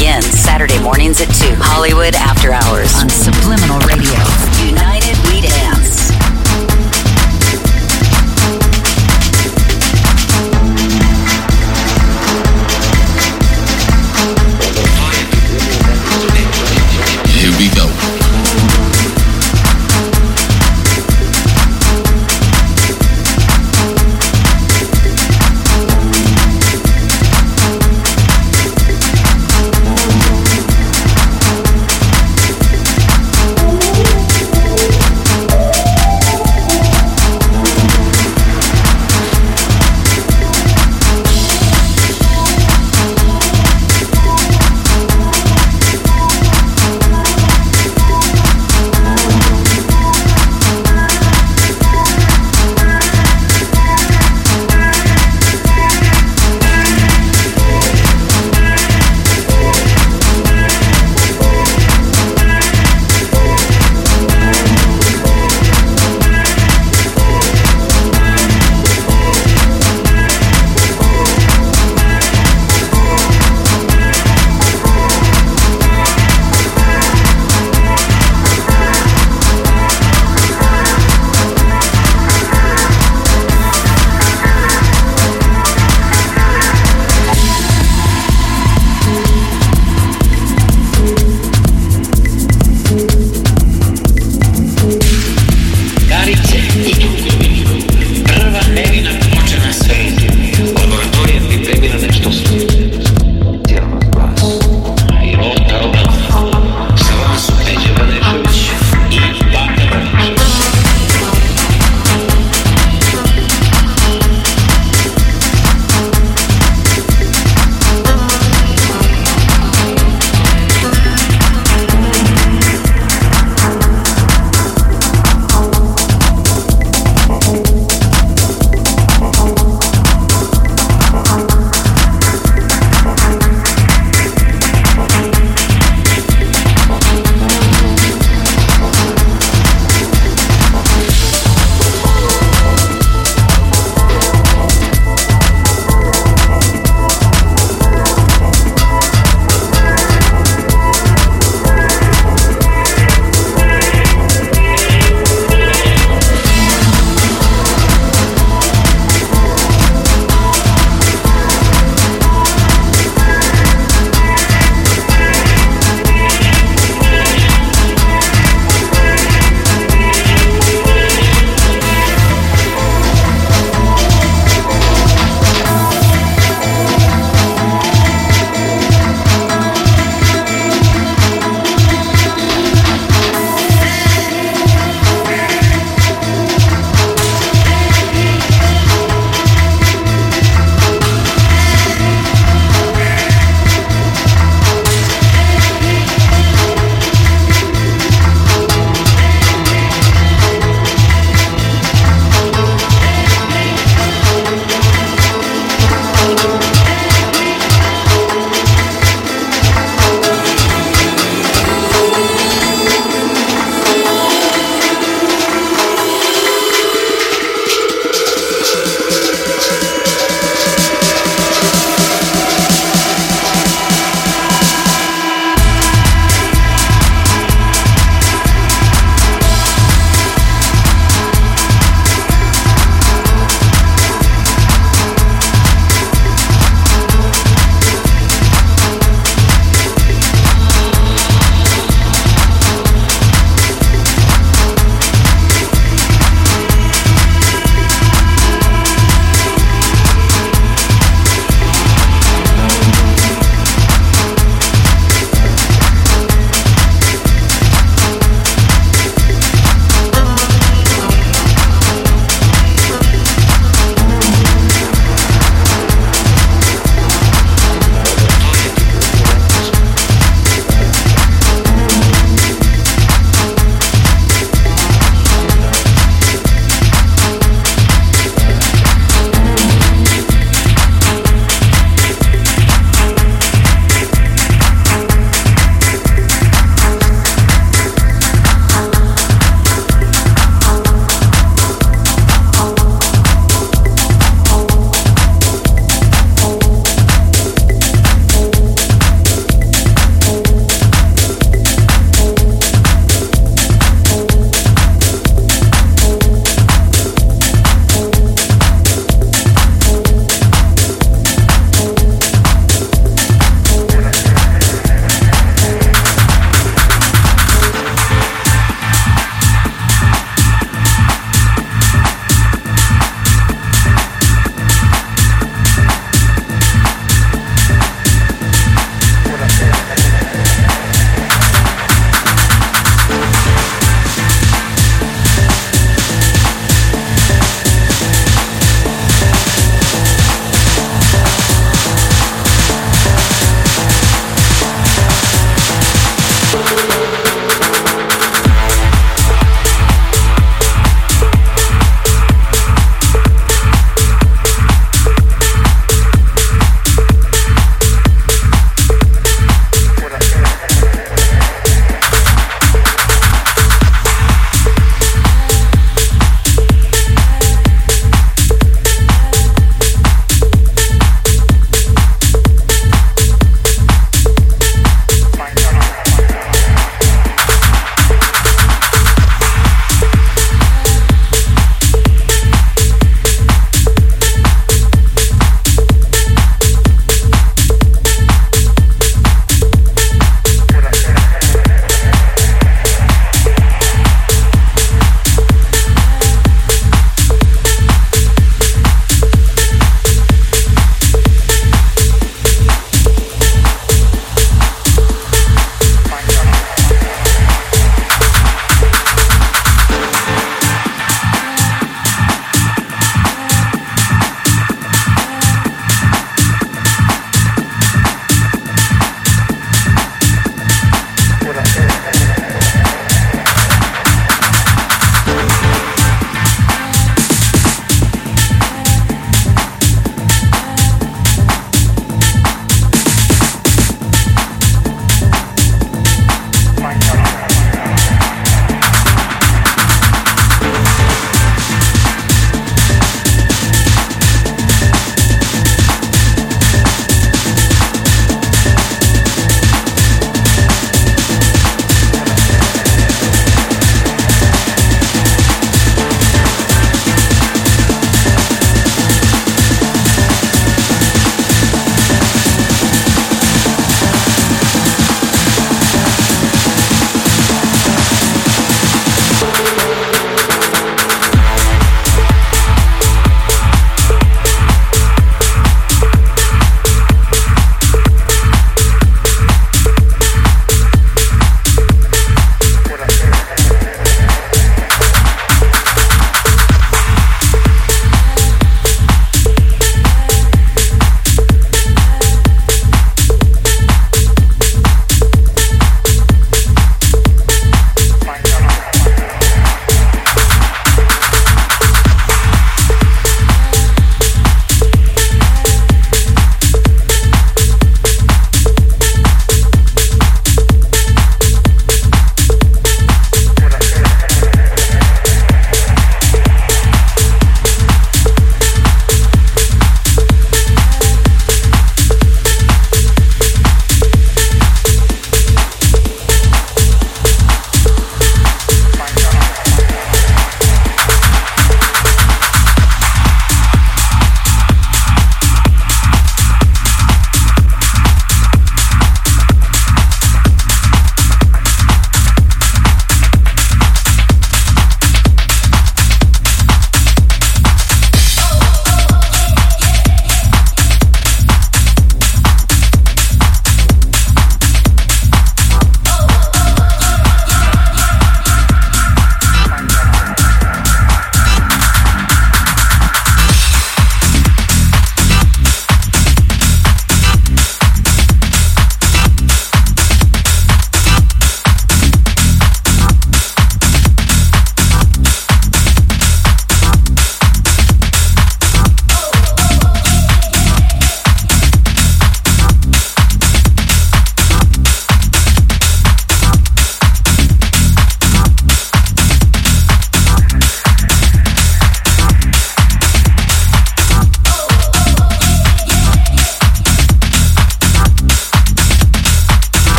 begins Saturday mornings at 2. Hollywood After Hours on Subliminal Radio. United We Dance.